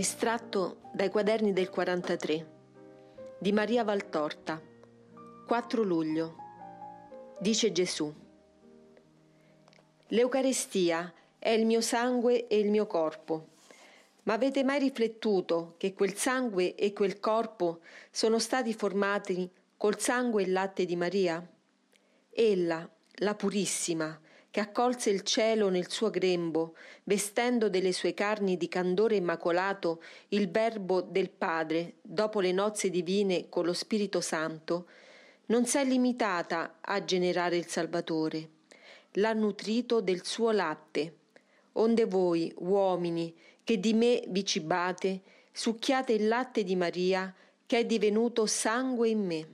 Estratto dai quaderni del 43 di Maria Valtorta 4 luglio Dice Gesù L'Eucarestia è il mio sangue e il mio corpo. Ma avete mai riflettuto che quel sangue e quel corpo sono stati formati col sangue e il latte di Maria? Ella, la purissima, che accolse il cielo nel suo grembo, vestendo delle sue carni di candore immacolato il Verbo del Padre, dopo le nozze divine con lo Spirito Santo, non s'è limitata a generare il Salvatore, l'ha nutrito del suo latte, onde voi, uomini, che di me vi cibate, succhiate il latte di Maria, che è divenuto sangue in me.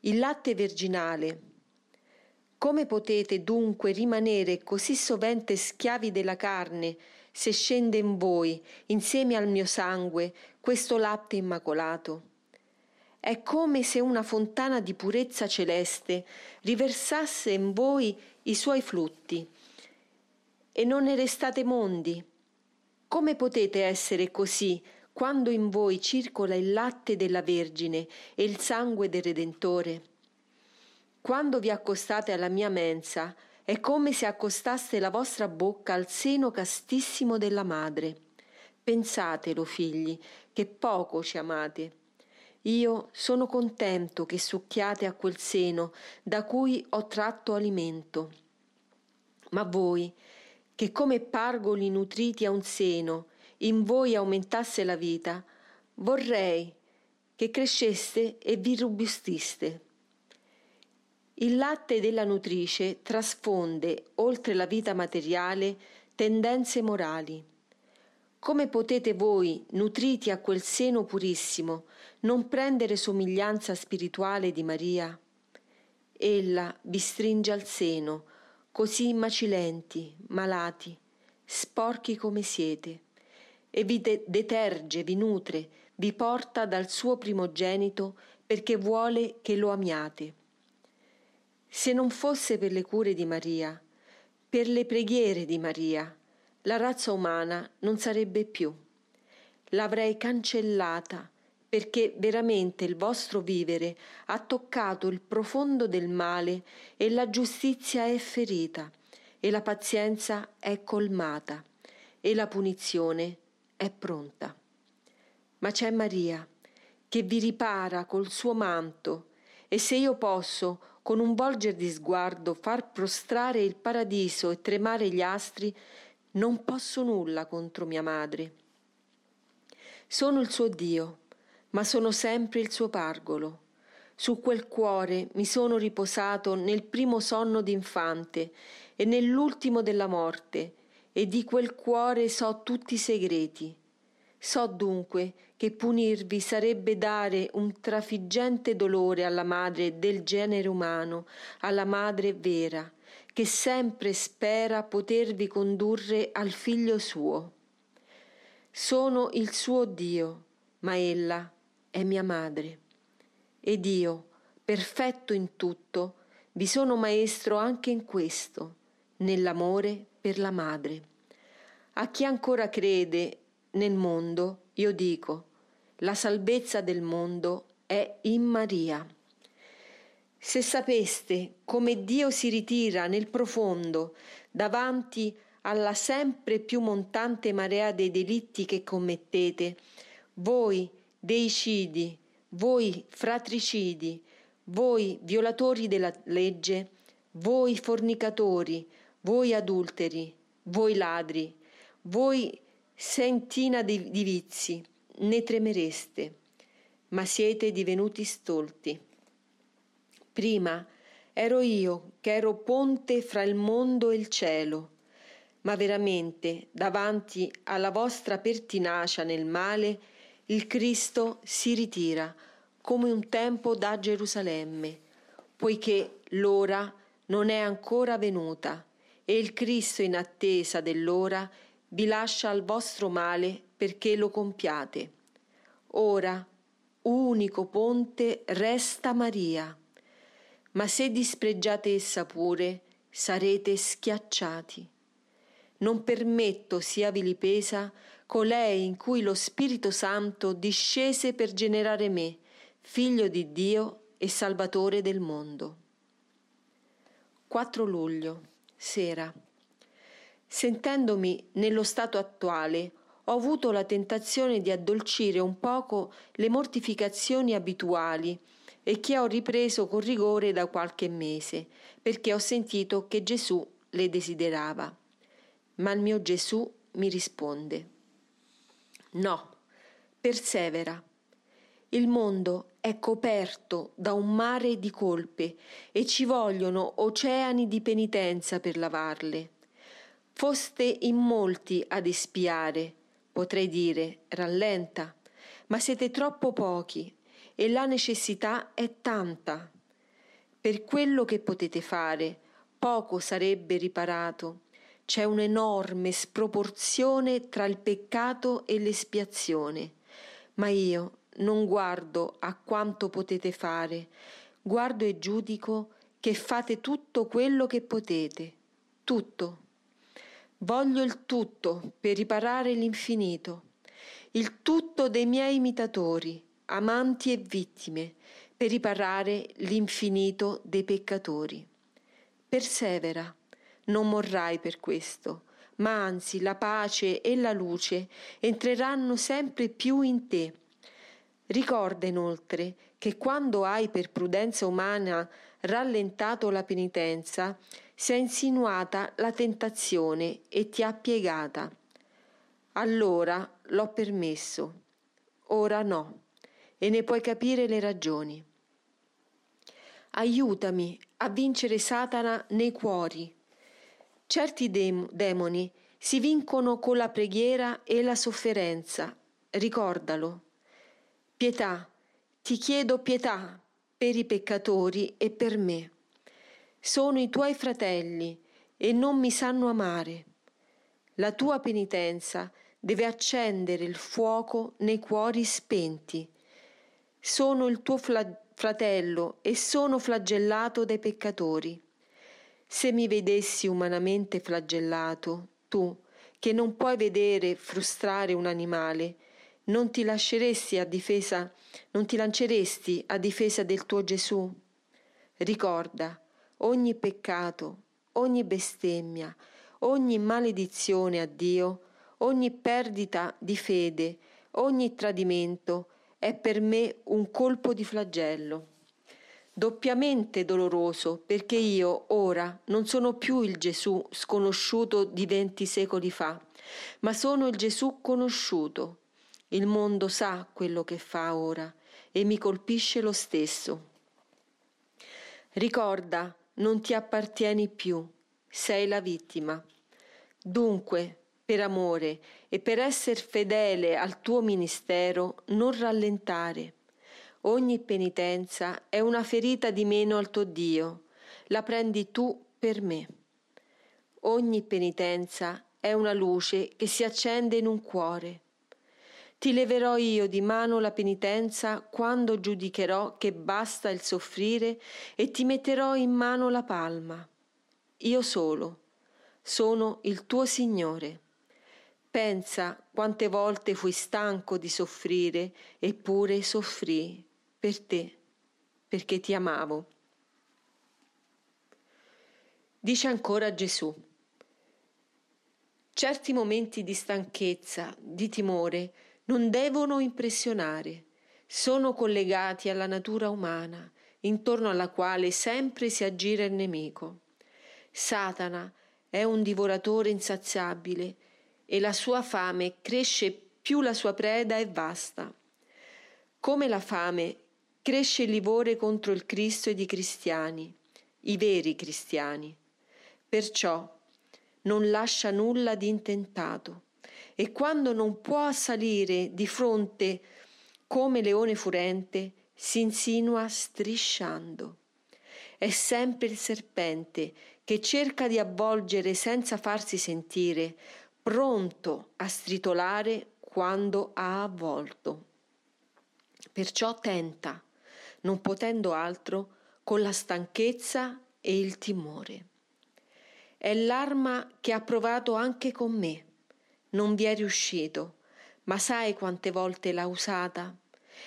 Il latte virginale, come potete dunque rimanere così sovente schiavi della carne se scende in voi, insieme al mio sangue, questo latte immacolato? È come se una fontana di purezza celeste riversasse in voi i suoi flutti e non ne restate mondi. Come potete essere così quando in voi circola il latte della Vergine e il sangue del Redentore? Quando vi accostate alla mia mensa, è come se accostaste la vostra bocca al seno castissimo della madre. Pensatelo, figli, che poco ci amate. Io sono contento che succhiate a quel seno da cui ho tratto alimento. Ma voi, che come pargoli nutriti a un seno, in voi aumentasse la vita, vorrei che cresceste e vi robustiste. Il latte della nutrice trasfonde, oltre la vita materiale, tendenze morali. Come potete voi, nutriti a quel seno purissimo, non prendere somiglianza spirituale di Maria? Ella vi stringe al seno, così macilenti, malati, sporchi come siete, e vi de- deterge, vi nutre, vi porta dal suo primogenito perché vuole che lo amiate. Se non fosse per le cure di Maria, per le preghiere di Maria, la razza umana non sarebbe più. L'avrei cancellata perché veramente il vostro vivere ha toccato il profondo del male e la giustizia è ferita e la pazienza è colmata e la punizione è pronta. Ma c'è Maria che vi ripara col suo manto e se io posso con un volger di sguardo far prostrare il paradiso e tremare gli astri, non posso nulla contro mia madre. Sono il suo Dio, ma sono sempre il suo pargolo. Su quel cuore mi sono riposato nel primo sonno d'infante e nell'ultimo della morte, e di quel cuore so tutti i segreti. So dunque che punirvi sarebbe dare un trafiggente dolore alla madre del genere umano, alla madre vera, che sempre spera potervi condurre al figlio suo. Sono il suo Dio, ma ella è mia madre. Ed io, perfetto in tutto, vi sono maestro anche in questo, nell'amore per la madre. A chi ancora crede nel mondo, io dico, la salvezza del mondo è in Maria. Se sapeste come Dio si ritira nel profondo davanti alla sempre più montante marea dei delitti che commettete, voi deicidi, voi fratricidi, voi violatori della legge, voi fornicatori, voi adulteri, voi ladri, voi sentina di, di vizi, ne tremereste, ma siete divenuti stolti. Prima ero io che ero ponte fra il mondo e il cielo, ma veramente davanti alla vostra pertinacia nel male il Cristo si ritira come un tempo da Gerusalemme, poiché l'ora non è ancora venuta e il Cristo in attesa dell'ora vi lascia al vostro male perché lo compiate. Ora, unico ponte, resta Maria, ma se dispregiate essa pure, sarete schiacciati. non permetto sia vilipesa colei in cui lo Spirito Santo discese per generare me, figlio di Dio e Salvatore del mondo. 4 luglio, sera. Sentendomi nello stato attuale, ho avuto la tentazione di addolcire un poco le mortificazioni abituali e che ho ripreso con rigore da qualche mese, perché ho sentito che Gesù le desiderava. Ma il mio Gesù mi risponde, no, persevera. Il mondo è coperto da un mare di colpe e ci vogliono oceani di penitenza per lavarle. Foste in molti ad espiare, potrei dire, rallenta, ma siete troppo pochi e la necessità è tanta. Per quello che potete fare, poco sarebbe riparato. C'è un'enorme sproporzione tra il peccato e l'espiazione. Ma io non guardo a quanto potete fare, guardo e giudico che fate tutto quello che potete, tutto. Voglio il tutto per riparare l'infinito, il tutto dei miei imitatori, amanti e vittime, per riparare l'infinito dei peccatori. Persevera, non morrai per questo, ma anzi la pace e la luce entreranno sempre più in te. Ricorda inoltre che quando hai per prudenza umana rallentato la penitenza, si è insinuata la tentazione e ti ha piegata. Allora l'ho permesso, ora no e ne puoi capire le ragioni. Aiutami a vincere Satana nei cuori. Certi dem- demoni si vincono con la preghiera e la sofferenza. Ricordalo. Pietà, ti chiedo pietà per i peccatori e per me. Sono i tuoi fratelli e non mi sanno amare. La tua penitenza deve accendere il fuoco nei cuori spenti sono il tuo fla- fratello e sono flagellato dai peccatori. Se mi vedessi umanamente flagellato, tu, che non puoi vedere frustrare un animale, non ti lasceresti a difesa, non ti lanceresti a difesa del tuo Gesù? Ricorda, ogni peccato, ogni bestemmia, ogni maledizione a Dio, ogni perdita di fede, ogni tradimento, è per me un colpo di flagello. Doppiamente doloroso perché io ora non sono più il Gesù sconosciuto di venti secoli fa, ma sono il Gesù conosciuto. Il mondo sa quello che fa ora e mi colpisce lo stesso. Ricorda, non ti appartieni più, sei la vittima. Dunque, per amore e per essere fedele al tuo ministero, non rallentare. Ogni penitenza è una ferita di meno al tuo Dio, la prendi tu per me. Ogni penitenza è una luce che si accende in un cuore. Ti leverò io di mano la penitenza quando giudicherò che basta il soffrire e ti metterò in mano la palma. Io solo sono il tuo Signore. Pensa quante volte fui stanco di soffrire, eppure soffrii per te, perché ti amavo. Dice ancora Gesù. Certi momenti di stanchezza, di timore, non devono impressionare, sono collegati alla natura umana, intorno alla quale sempre si aggira il nemico. Satana è un divoratore insaziabile e la sua fame cresce più la sua preda è vasta. Come la fame cresce il livore contro il Cristo ed i cristiani, i veri cristiani. Perciò non lascia nulla di intentato e quando non può assalire di fronte come leone furente, si insinua strisciando. È sempre il serpente che cerca di avvolgere senza farsi sentire, pronto a stritolare quando ha avvolto. Perciò tenta, non potendo altro, con la stanchezza e il timore. È l'arma che ha provato anche con me. Non vi è riuscito, ma sai quante volte l'ha usata?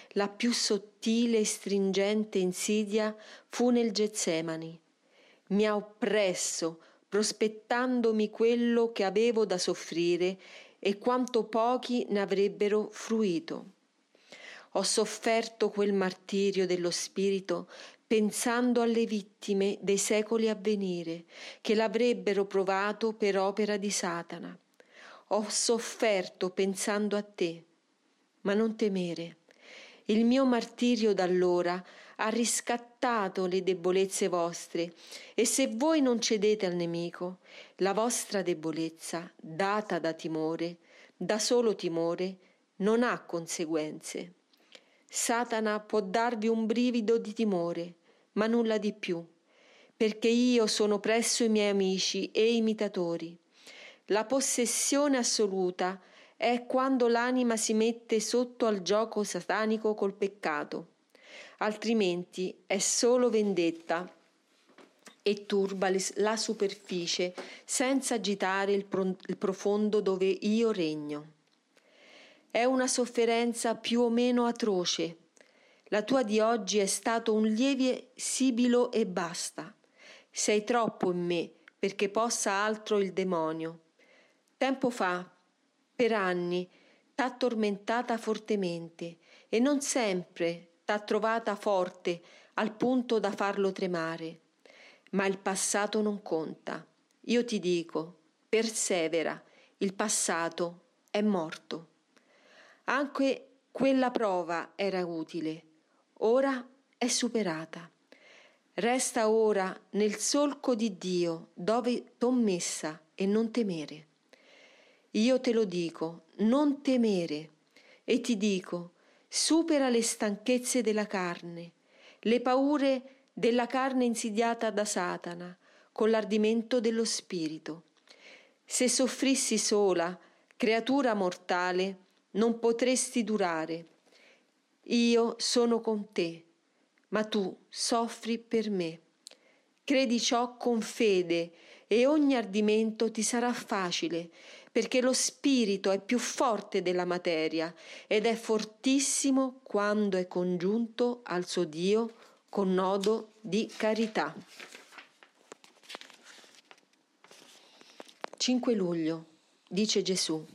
La più sottile e stringente insidia fu nel Getsemani. Mi ha oppresso, prospettandomi quello che avevo da soffrire e quanto pochi ne avrebbero fruito. Ho sofferto quel martirio dello spirito pensando alle vittime dei secoli a venire, che l'avrebbero provato per opera di Satana. Ho sofferto pensando a te, ma non temere. Il mio martirio d'allora ha riscattato le debolezze vostre e se voi non cedete al nemico, la vostra debolezza, data da timore, da solo timore, non ha conseguenze. Satana può darvi un brivido di timore, ma nulla di più, perché io sono presso i miei amici e imitatori. La possessione assoluta è quando l'anima si mette sotto al gioco satanico col peccato, altrimenti è solo vendetta e turba la superficie senza agitare il, pro- il profondo dove io regno. È una sofferenza più o meno atroce. La tua di oggi è stato un lieve sibilo e basta. Sei troppo in me perché possa altro il demonio. Tempo fa, per anni, t'ha tormentata fortemente e non sempre t'ha trovata forte al punto da farlo tremare. Ma il passato non conta. Io ti dico, persevera, il passato è morto. Anche quella prova era utile, ora è superata. Resta ora nel solco di Dio dove t'ho messa e non temere. Io te lo dico, non temere, e ti dico, supera le stanchezze della carne, le paure della carne insidiata da Satana, con l'ardimento dello spirito. Se soffrissi sola, creatura mortale, non potresti durare. Io sono con te, ma tu soffri per me. Credi ciò con fede e ogni ardimento ti sarà facile, perché lo spirito è più forte della materia ed è fortissimo quando è congiunto al suo Dio con nodo di carità. 5 luglio, dice Gesù.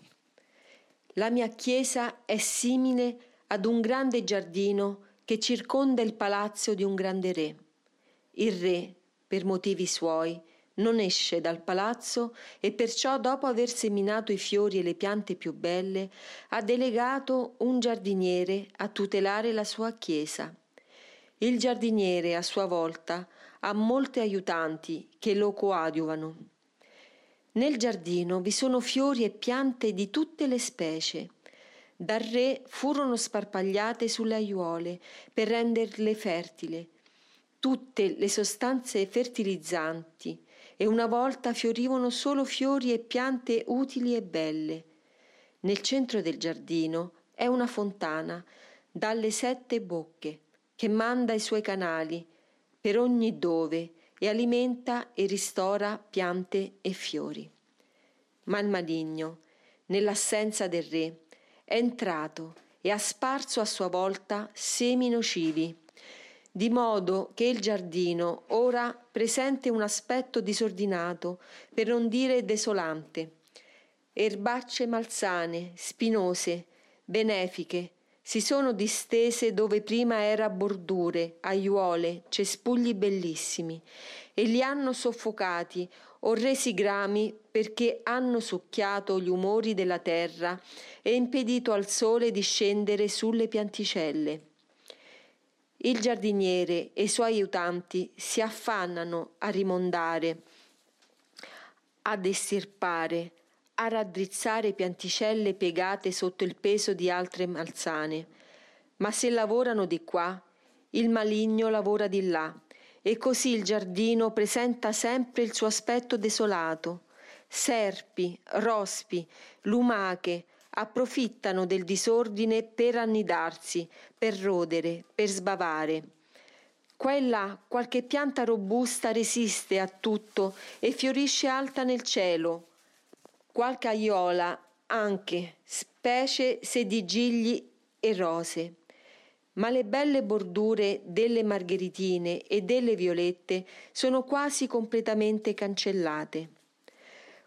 La mia chiesa è simile ad un grande giardino che circonda il palazzo di un grande re. Il re, per motivi suoi, non esce dal palazzo e perciò dopo aver seminato i fiori e le piante più belle ha delegato un giardiniere a tutelare la sua chiesa. Il giardiniere a sua volta ha molti aiutanti che lo coadiuvano. Nel giardino vi sono fiori e piante di tutte le specie. Dal re furono sparpagliate sulle aiuole per renderle fertili tutte le sostanze fertilizzanti e una volta fiorivano solo fiori e piante utili e belle. Nel centro del giardino è una fontana dalle sette bocche che manda i suoi canali per ogni dove e alimenta e ristora piante e fiori. Ma il maligno, nell'assenza del re, è entrato e ha sparso a sua volta semi nocivi di modo che il giardino ora presente un aspetto disordinato, per non dire desolante. Erbacce malsane, spinose, benefiche, si sono distese dove prima era bordure, aiuole, cespugli bellissimi, e li hanno soffocati o resi grami perché hanno succhiato gli umori della terra e impedito al sole di scendere sulle pianticelle. Il giardiniere e i suoi aiutanti si affannano a rimondare, ad estirpare, a raddrizzare pianticelle piegate sotto il peso di altre malsane. Ma se lavorano di qua, il maligno lavora di là, e così il giardino presenta sempre il suo aspetto desolato. Serpi, rospi, lumache, approfittano del disordine per annidarsi, per rodere, per sbavare. Qua e là qualche pianta robusta resiste a tutto e fiorisce alta nel cielo. Qualche aiola anche, specie se di gigli e rose. Ma le belle bordure delle margheritine e delle violette sono quasi completamente cancellate.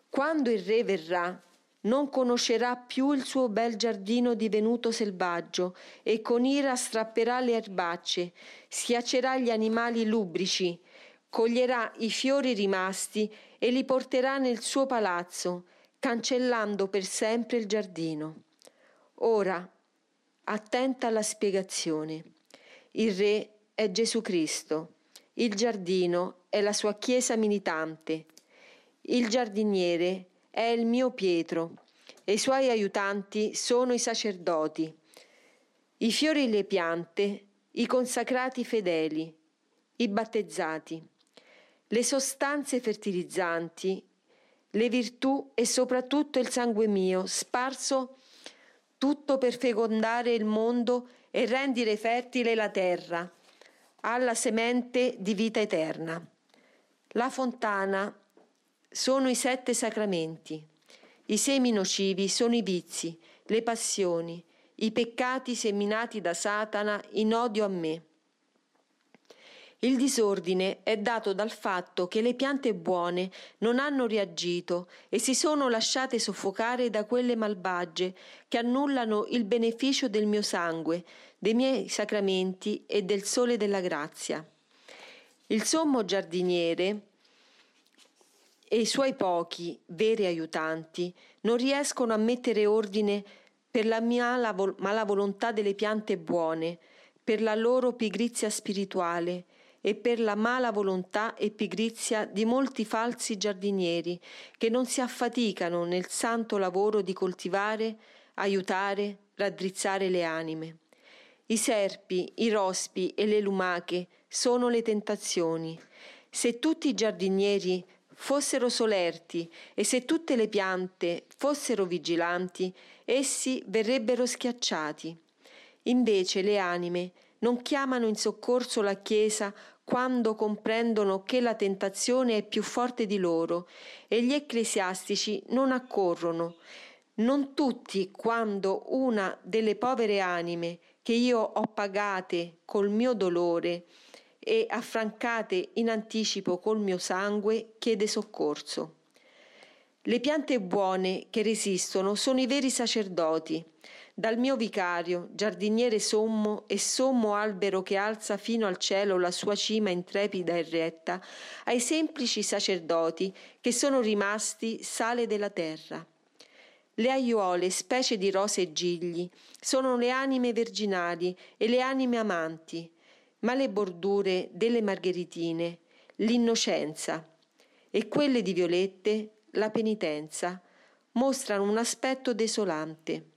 Quando il re verrà, non conoscerà più il suo bel giardino divenuto selvaggio e con ira strapperà le erbacce, schiaccerà gli animali lubrici, coglierà i fiori rimasti e li porterà nel suo palazzo, cancellando per sempre il giardino. Ora, attenta alla spiegazione. Il re è Gesù Cristo, il giardino è la sua chiesa militante, il giardiniere è il mio Pietro e i suoi aiutanti sono i sacerdoti, i fiori e le piante, i consacrati fedeli, i battezzati, le sostanze fertilizzanti, le virtù e soprattutto il sangue mio, sparso tutto per fecondare il mondo e rendere fertile la terra, alla semente di vita eterna. La fontana sono i sette sacramenti. I semi nocivi sono i vizi, le passioni, i peccati seminati da Satana in odio a me. Il disordine è dato dal fatto che le piante buone non hanno reagito e si sono lasciate soffocare da quelle malvagie che annullano il beneficio del mio sangue, dei miei sacramenti e del sole della grazia. Il sommo giardiniere e i suoi pochi, veri aiutanti, non riescono a mettere ordine per la mala, mala volontà delle piante buone, per la loro pigrizia spirituale e per la mala volontà e pigrizia di molti falsi giardinieri che non si affaticano nel santo lavoro di coltivare, aiutare, raddrizzare le anime. I serpi, i rospi e le lumache sono le tentazioni. Se tutti i giardinieri fossero solerti e se tutte le piante fossero vigilanti, essi verrebbero schiacciati. Invece le anime non chiamano in soccorso la Chiesa quando comprendono che la tentazione è più forte di loro e gli ecclesiastici non accorrono. Non tutti quando una delle povere anime che io ho pagate col mio dolore e affrancate in anticipo col mio sangue chiede soccorso. Le piante buone che resistono sono i veri sacerdoti, dal mio vicario, giardiniere sommo e sommo albero che alza fino al cielo la sua cima intrepida e retta, ai semplici sacerdoti che sono rimasti sale della terra. Le aiuole, specie di rose e gigli, sono le anime virginali e le anime amanti, ma le bordure delle margheritine, l'innocenza e quelle di violette, la penitenza, mostrano un aspetto desolante.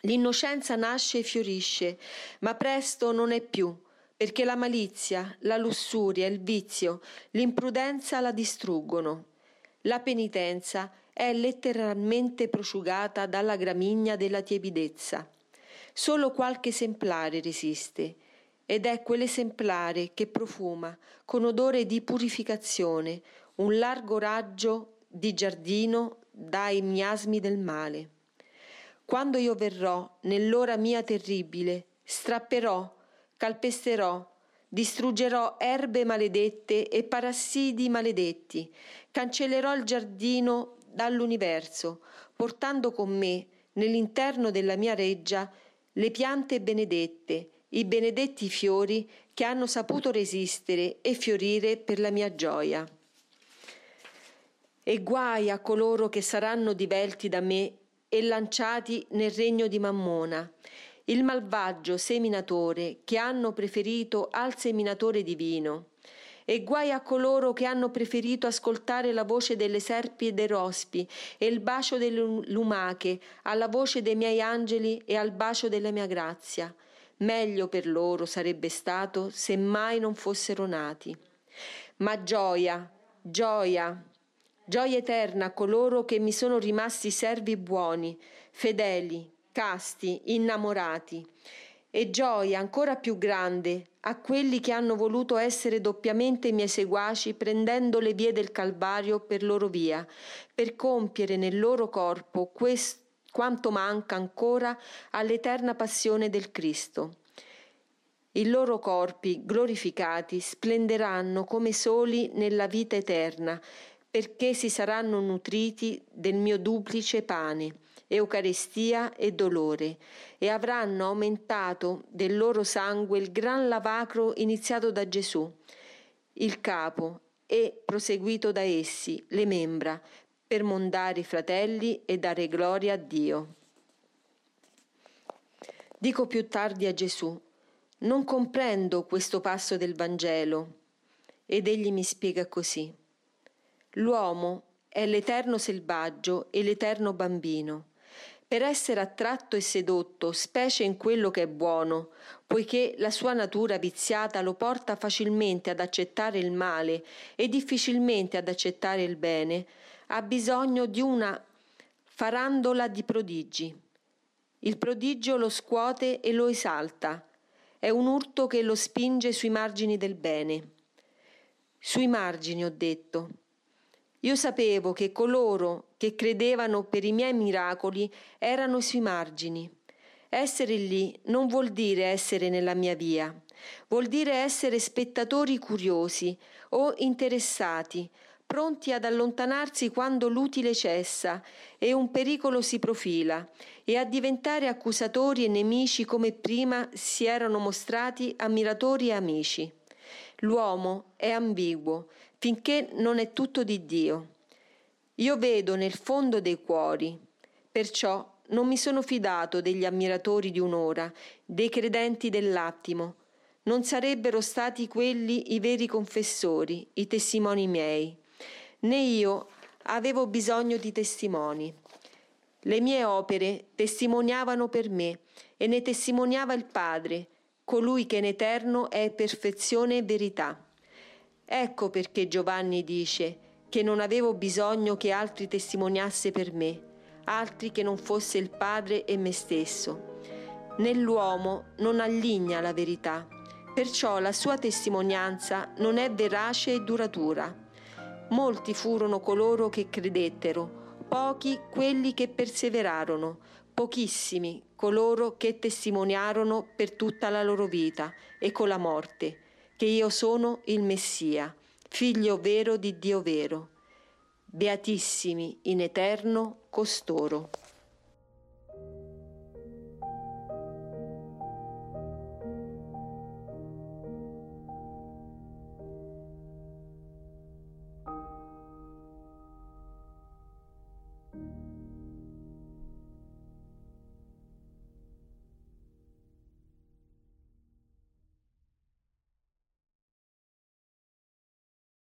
L'innocenza nasce e fiorisce, ma presto non è più, perché la malizia, la lussuria, il vizio, l'imprudenza la distruggono. La penitenza è letteralmente prosciugata dalla gramigna della tiepidezza. Solo qualche esemplare resiste, ed è quell'esemplare che profuma con odore di purificazione un largo raggio di giardino dai miasmi del male. Quando io verrò nell'ora mia terribile, strapperò, calpesterò, distruggerò erbe maledette e parassidi maledetti, cancellerò il giardino dall'universo, portando con me nell'interno della mia reggia le piante benedette, i benedetti fiori che hanno saputo resistere e fiorire per la mia gioia. E guai a coloro che saranno divelti da me e lanciati nel regno di Mammona, il malvagio seminatore che hanno preferito al seminatore divino. E guai a coloro che hanno preferito ascoltare la voce delle serpi e dei rospi e il bacio delle lumache alla voce dei miei angeli e al bacio della mia grazia meglio per loro sarebbe stato se mai non fossero nati. Ma gioia, gioia, gioia eterna a coloro che mi sono rimasti servi buoni, fedeli, casti, innamorati. e gioia ancora più grande a quelli che hanno voluto essere doppiamente miei seguaci prendendo le vie del Calvario per loro via, per compiere nel loro corpo questo quanto manca ancora all'eterna passione del Cristo. I loro corpi glorificati splenderanno come soli nella vita eterna, perché si saranno nutriti del mio duplice pane Eucaristia e dolore, e avranno aumentato del loro sangue il gran lavacro iniziato da Gesù, il capo, e proseguito da essi, le membra, per mondare i fratelli e dare gloria a Dio. Dico più tardi a Gesù, non comprendo questo passo del Vangelo, ed egli mi spiega così. L'uomo è l'eterno selvaggio e l'eterno bambino per essere attratto e sedotto, specie in quello che è buono, poiché la sua natura viziata lo porta facilmente ad accettare il male e difficilmente ad accettare il bene, ha bisogno di una farandola di prodigi. Il prodigio lo scuote e lo esalta, è un urto che lo spinge sui margini del bene. Sui margini, ho detto. Io sapevo che coloro che credevano per i miei miracoli erano sui margini. Essere lì non vuol dire essere nella mia via, vuol dire essere spettatori curiosi o interessati, pronti ad allontanarsi quando l'utile cessa e un pericolo si profila, e a diventare accusatori e nemici come prima si erano mostrati ammiratori e amici. L'uomo è ambiguo, finché non è tutto di Dio. Io vedo nel fondo dei cuori, perciò non mi sono fidato degli ammiratori di un'ora, dei credenti dell'attimo. Non sarebbero stati quelli i veri confessori, i testimoni miei. Né io avevo bisogno di testimoni. Le mie opere testimoniavano per me e ne testimoniava il Padre, colui che in eterno è perfezione e verità. Ecco perché Giovanni dice che non avevo bisogno che altri testimoniasse per me, altri che non fosse il Padre e me stesso. Nell'uomo non alligna la verità, perciò la sua testimonianza non è verace e duratura. Molti furono coloro che credettero, pochi quelli che perseverarono, pochissimi coloro che testimoniarono per tutta la loro vita e con la morte che io sono il Messia, figlio vero di Dio vero. Beatissimi in eterno costoro.